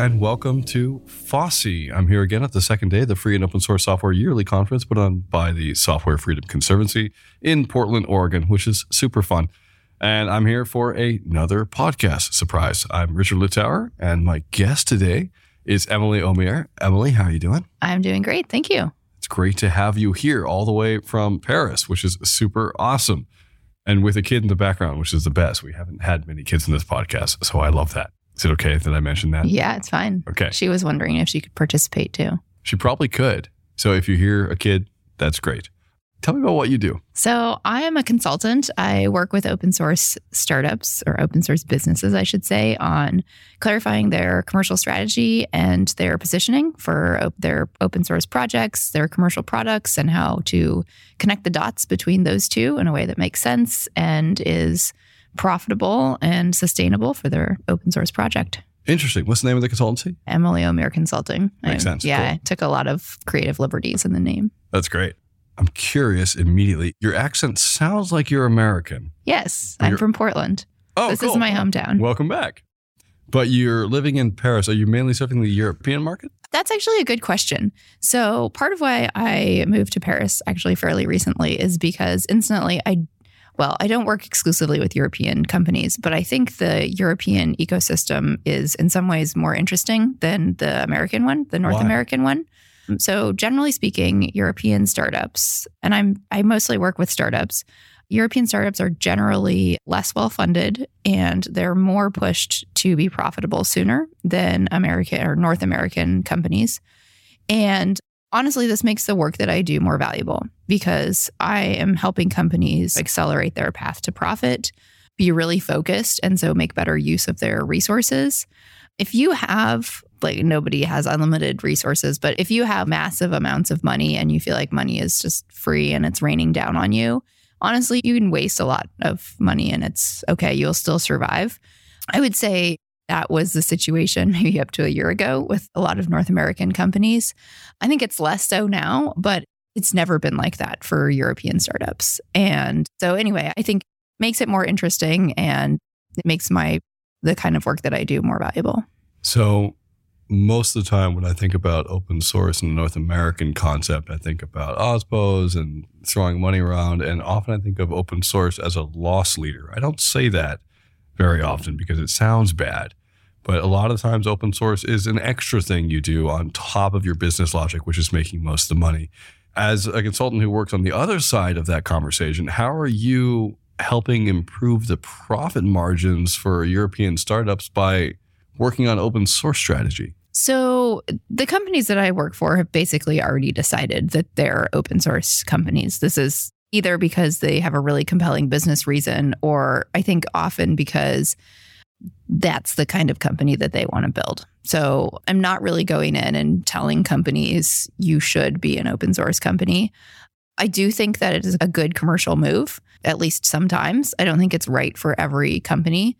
and welcome to FOSSY. I'm here again at the second day of the Free and Open Source Software Yearly Conference put on by the Software Freedom Conservancy in Portland, Oregon, which is super fun. And I'm here for another podcast surprise. I'm Richard Littauer, and my guest today is Emily Omier. Emily, how are you doing? I'm doing great. Thank you. It's great to have you here all the way from Paris, which is super awesome. And with a kid in the background, which is the best. We haven't had many kids in this podcast, so I love that. Is it okay that I mentioned that? Yeah, it's fine. Okay. She was wondering if she could participate too. She probably could. So if you hear a kid, that's great. Tell me about what you do. So, I am a consultant. I work with open source startups or open source businesses, I should say, on clarifying their commercial strategy and their positioning for op- their open source projects, their commercial products, and how to connect the dots between those two in a way that makes sense and is profitable and sustainable for their open source project. Interesting. What's the name of the consultancy? Emily Omier Consulting. Makes I- sense. Yeah, Cool. I took a lot of creative liberties in the name. That's great. I'm curious immediately. Your accent sounds like you're American. Yes, You're- I'm from Portland. Oh, this cool. is my hometown. Welcome back. But you're living in Paris. Are you mainly serving the European market? That's actually a good question. So, part of why I moved to Paris actually fairly recently is because instantly I, well, I don't work exclusively with European companies, but I think the European ecosystem is in some ways more interesting than the American one, the North Why? American one. Mm. So, generally speaking, European startups, and I'm I mostly work with startups. European startups are generally less well funded and they're more pushed to be profitable sooner than American or North American companies. And honestly, this makes the work that I do more valuable because I am helping companies accelerate their path to profit, be really focused, and so make better use of their resources. If you have, like, nobody has unlimited resources, but if you have massive amounts of money and you feel like money is just free and it's raining down on you, honestly, you can waste a lot of money and it's okay. You'll still survive. I would say that was the situation maybe up to a year ago with a lot of North American companies. I think it's less so now, but it's never been like that for European startups. And so anyway, I think makes it more interesting and it makes my the kind of work that I do more valuable. So, most of the time when I think about open source and the North American concept, I think about OSPOs and throwing money around. And often I think of open source as a loss leader. I don't say that very often because it sounds bad. But a lot of times, open source is an extra thing you do on top of your business logic, which is making most of the money. As a consultant who works on the other side of that conversation, how are you helping improve the profit margins for European startups by working on open source strategy? So the companies that I work for have basically already decided that they're open source companies. This is either because they have a really compelling business reason, or I think often because that's the kind of company that they want to build. So I'm not really going in and telling companies you should be an open source company. I do think that it is a good commercial move, at least sometimes. I don't think it's right for every company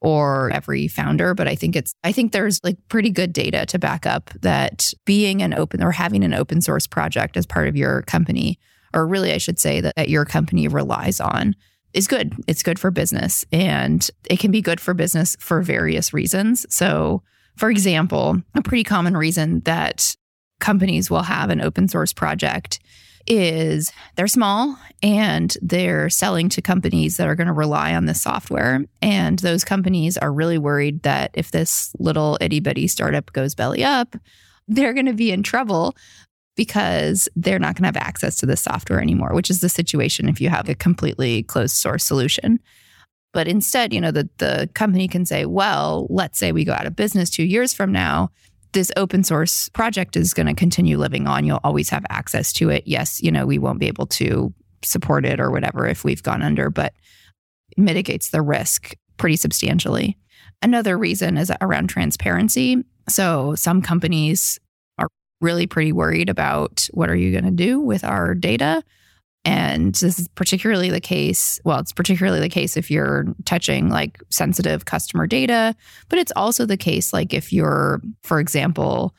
or every founder, but I think it's I think there's like pretty good data to back up that being an open or having an open source project as part of your company, or really I should say that, that your company relies on is good. It's good for business and it can be good for business for various reasons. So, for example, a pretty common reason that companies will have an open source project is they're small and they're selling to companies that are going to rely on this software. And those companies are really worried that if this little itty bitty startup goes belly up, they're going to be in trouble because they're not going to have access to this software anymore, which is the situation if you have a completely closed source solution. But instead, you know, the, the company can say, well, let's say we go out of business two years from now this open source project is going to continue living on. You'll always have access to it. Yes, you know, we won't be able to support it or whatever if we've gone under, but it mitigates the risk pretty substantially. Another reason is around transparency. So some companies really pretty worried about what are you going to do with our data? And this is particularly the case. Well, it's particularly the case if you're touching like sensitive customer data, but it's also the case like if you're, for example,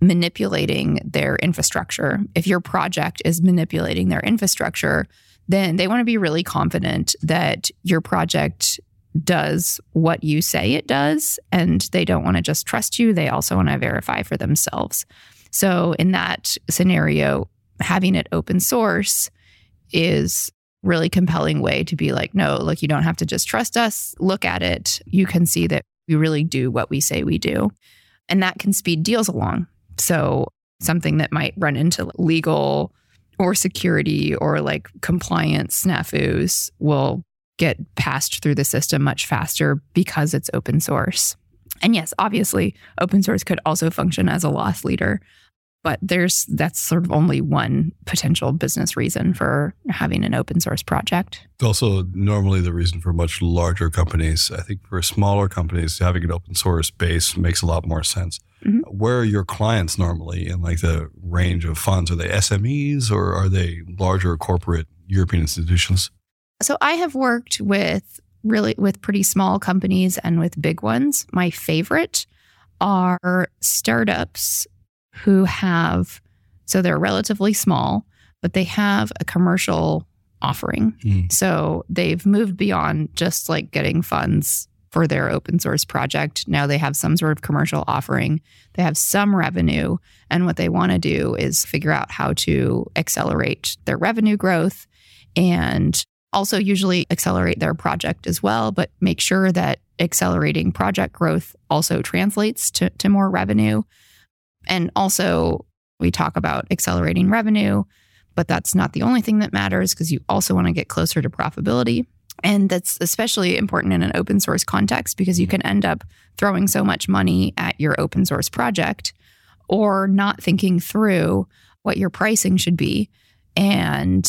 manipulating their infrastructure. If your project is manipulating their infrastructure, then they want to be really confident that your project does what you say it does, and they don't want to just trust you. They also want to verify for themselves. So, in that scenario, having it open source is really compelling way to be like, no, look, you don't have to just trust us. Look at it. You can see that we really do what we say we do. And that can speed deals along. So, something that might run into legal or security or like compliance snafus will get passed through the system much faster because it's open source. And yes, obviously, open source could also function as a loss leader but there's that's sort of only one potential business reason for having an open source project. It's also, normally the reason for much larger companies, I think for smaller companies, having an open source base makes a lot more sense. Mm-hmm. Where are your clients normally in like the range of funds? Are they SMEs or are they larger corporate European institutions? So I have worked with really with pretty small companies and with big ones. My favorite are startups who have, so they're relatively small, but they have a commercial offering. Mm. So they've moved beyond just like getting funds for their open source project. Now they have some sort of commercial offering. They have some revenue. And what they want to do is figure out how to accelerate their revenue growth and also usually accelerate their project as well, but make sure that accelerating project growth also translates to, to more revenue. And also, we talk about accelerating revenue, but that's not the only thing that matters because you also want to get closer to profitability. And that's especially important in an open source context because you mm-hmm. can end up throwing so much money at your open source project or not thinking through what your pricing should be. And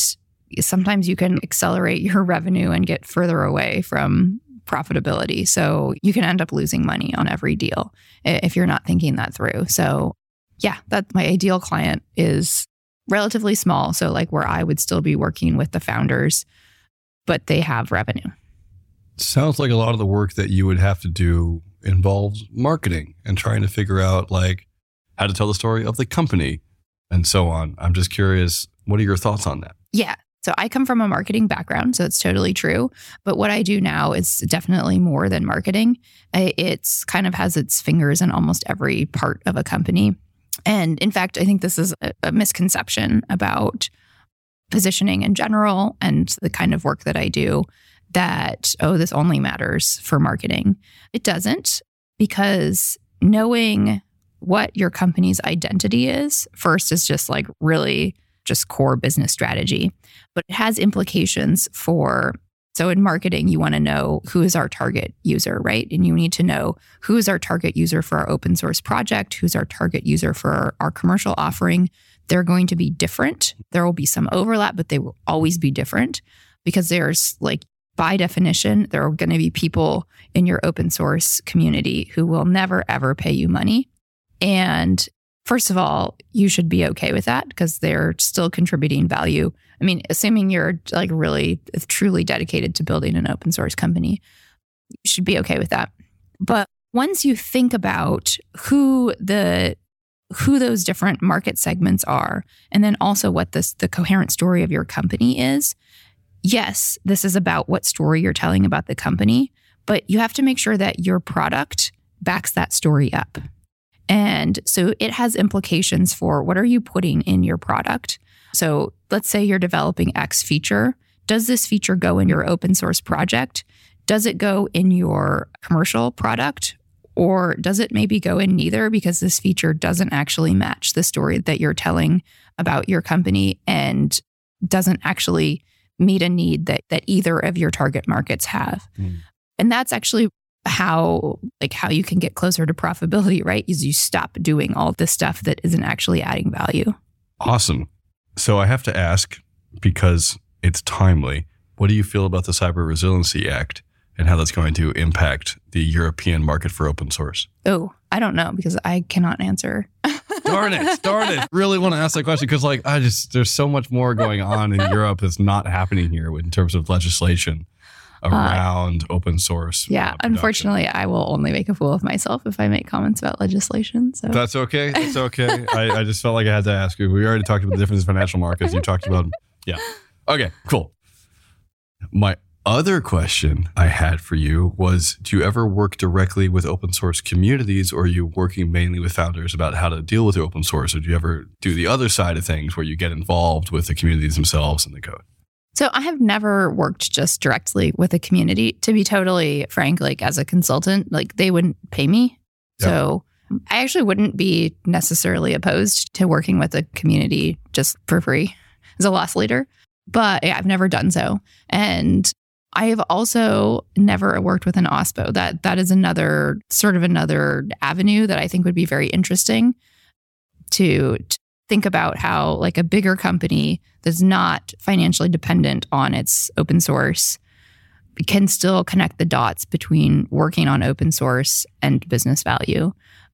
sometimes you can accelerate your revenue and get further away from profitability. So you can end up losing money on every deal if you're not thinking that through. So yeah, that my ideal client is relatively small. So, like where I would still be working with the founders, but they have revenue. Sounds like a lot of the work that you would have to do involves marketing and trying to figure out like how to tell the story of the company and so on. I'm just curious, what are your thoughts on that? Yeah. So I come from a marketing background, so it's totally true. But what I do now is definitely more than marketing. It's kind of has its fingers in almost every part of a company. And in fact, I think this is a, a misconception about positioning in general and the kind of work that I do that, oh, this only matters for marketing. It doesn't, because knowing what your company's identity is first is just like really just core business strategy, but it has implications for so in marketing, you want to know who is our target user, right? And you need to know who is our target user for our open source project, who's our target user for our, our commercial offering. They're going to be different. There will be some overlap, but they will always be different because there's like by definition, there are going to be people in your open source community who will never ever pay you money. And first of all, you should be okay with that because they're still contributing value I mean, assuming you're like really truly dedicated to building an open source company, you should be okay with that. But once you think about who the who those different market segments are and then also what this the coherent story of your company is, yes, this is about what story you're telling about the company, but you have to make sure that your product backs that story up. And so it has implications for what are you putting in your product? So let's say you're developing X feature. Does this feature go in your open source project? Does it go in your commercial product? Or does it maybe go in neither because this feature doesn't actually match the story that you're telling about your company and doesn't actually meet a need that, that either of your target markets have? Mm. And that's actually how like how you can get closer to profitability, right? Is you stop doing all the stuff that isn't actually adding value. Awesome. So I have to ask because it's timely. What do you feel about the Cyber Resiliency Act and how that's going to impact the European market for open source? Oh, I don't know because I cannot answer. darn it, darn it. Really want to ask that question because, like, I just, there's so much more going on in Europe that's not happening here in terms of legislation around uh, open source. Yeah, unfortunately, I will only make a fool of myself if I make comments about legislation. So that's okay. That's okay. I, I, just felt like I had to ask you. We already talked about the difference in financial markets. You talked about, yeah. Okay, cool. My other question I had for you was Do you ever work directly with open source communities or are you working mainly with founders about how to deal with open source? Or do you ever do the other side of things where you get involved with the communities themselves and the code? So I have never worked just directly with a community. To be totally frank, like as a consultant, like they wouldn't pay me. Yep. So I actually wouldn't be necessarily opposed to working with a community just for free as a loss leader. But yeah, I've never done so. And I have also never worked with an OSPO. That that is another sort of another avenue that I think would be very interesting to, to think about how like a bigger company that's not financially dependent on its open source can still connect the dots between working on open source and business value.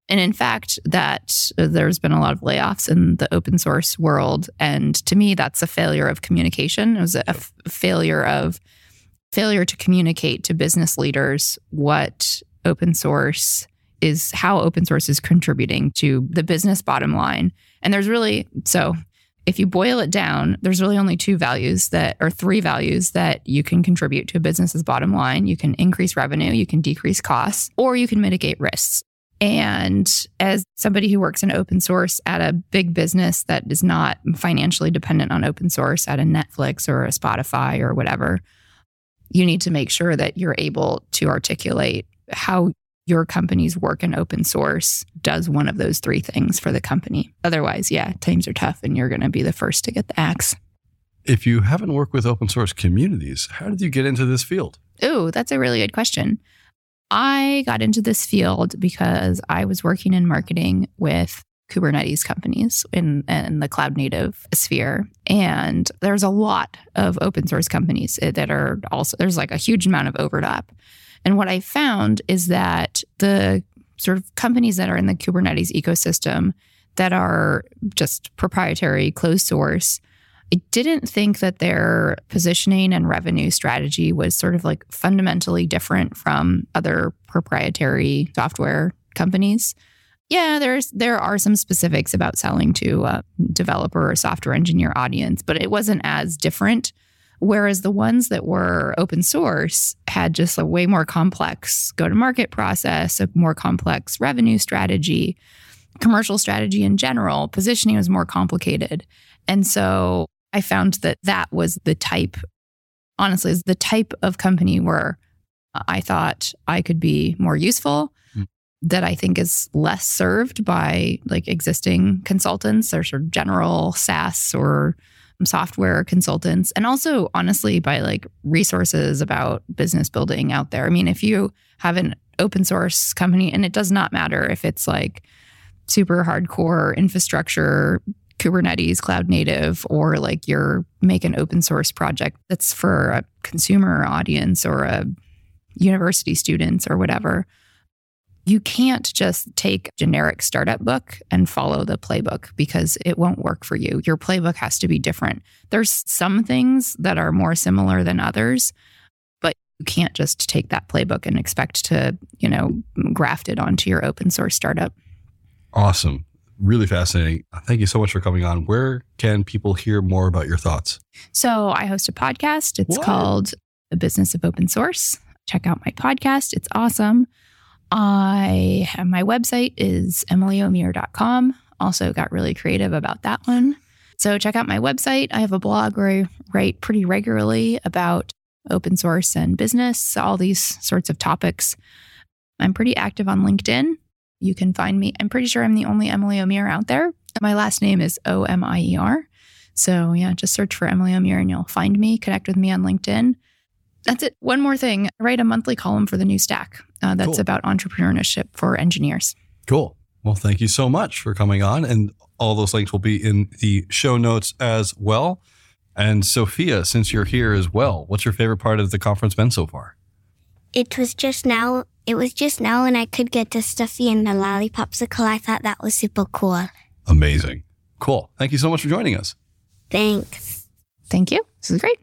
And in fact, that uh, there's been a lot of layoffs in the open source world. And to me, that's a failure of communication. It was a, f- failure of failure to communicate to business leaders what open source is, how open source is contributing to the business bottom line. And there's really, so if you boil it down, there's really only two values that, or three values that you can contribute to a business's bottom line. You can increase revenue, you can decrease costs, or you can mitigate risks. And as somebody who works in open source at a big business that is not financially dependent on open source at a Netflix or a Spotify or whatever, you need to make sure that you're able to articulate how your company's work in open source does one of those three things for the company. Otherwise, yeah, times are tough and you're going to be the first to get the axe. If you haven't worked with open source communities, how did you get into this field? Oh, that's a really good question. I got into this field because I was working in marketing with Kubernetes companies in, in the cloud native sphere. And there's a lot of open source companies that are also, there's like a huge amount of overlap. And what I found is that the sort of companies that are in the Kubernetes ecosystem that are just proprietary, closed source, I didn't think that their positioning and revenue strategy was sort of like fundamentally different from other proprietary software companies. Yeah, there's there are some specifics about selling to a developer or software engineer audience, but it wasn't as different. Whereas the ones that were open source had just a way more complex go to market process, a more complex revenue strategy, commercial strategy in general. Positioning was more complicated. And so I found that that was the type, honestly, is the type of company where I thought I could be more useful. Mm. That I think is less served by like existing consultants or sort of general SaaS or software consultants, and also honestly by like resources about business building out there. I mean, if you have an open source company, and it does not matter if it's like super hardcore infrastructure Kubernetes cloud native or like you're make an open source project that's for a consumer audience or a university students or whatever. You can't just take a generic startup book and follow the playbook because it won't work for you. Your playbook has to be different. There's some things that are more similar than others, but you can't just take that playbook and expect to, you know, graft it onto your open source startup. Awesome really fascinating. Thank you so much for coming on. Where can people hear more about your thoughts? So, I host a podcast. It's What? called The Business of Open Source. Check out my podcast. It's awesome. I have my website is emilyomier.com. Also got really creative about that one. So check out my website. I have a blog where I write pretty regularly about open source and business, all these sorts of topics. I'm pretty active on LinkedIn. You can find me. I'm pretty sure I'm the only Emily Omier out there. My last name is O M I E R. So yeah, just search for Emily Omier and you'll find me. Connect with me on LinkedIn. That's it. One more thing. I write a monthly column for the New Stack. Uh, that's Cool. about entrepreneurship for engineers. Cool. Well, thank you so much for coming on. And all those links will be in the show notes as well. And Sophia, since you're here as well, what's your favorite part of the conference been so far? It was just now. It was just now, and I could get the stuffy and the lollipopsicle. I thought that was super cool. Amazing. Cool. Thank you so much for joining us. Thanks. Thank you. This is great.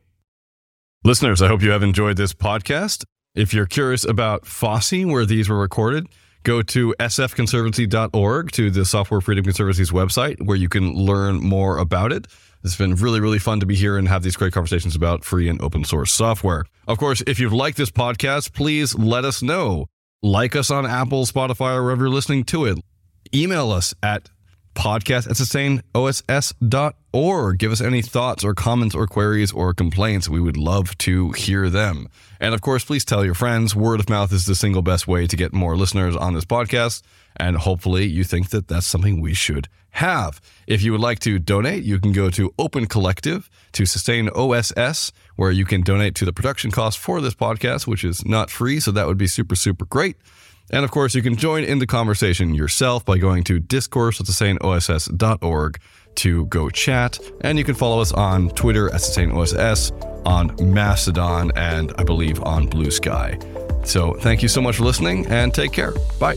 Listeners, I hope you have enjoyed this podcast. If you're curious about FOSSY, where these were recorded, go to sfconservancy.org to the Software Freedom Conservancy's website where you can learn more about it. It's been really, really fun to be here and have these great conversations about free and open source software. Of course, if you've liked this podcast, please let us know. Like us on Apple, Spotify, or wherever you're listening to it. Email us at podcast at sustainoss.org. Give us any thoughts or comments or queries or complaints. We would love to hear them. And of course, please tell your friends. Word of mouth is the single best way to get more listeners on this podcast. And hopefully, you think that that's something we should have. If you would like to donate, you can go to Open Collective to sustain OSS, where you can donate to the production cost for this podcast, which is not free. So that would be super, super great. And of course, you can join in the conversation yourself by going to discourse at sustainoss.org to go chat. And you can follow us on Twitter at sustainoss, on Mastodon, and I believe on Blue Sky. So thank you so much for listening and take care. Bye.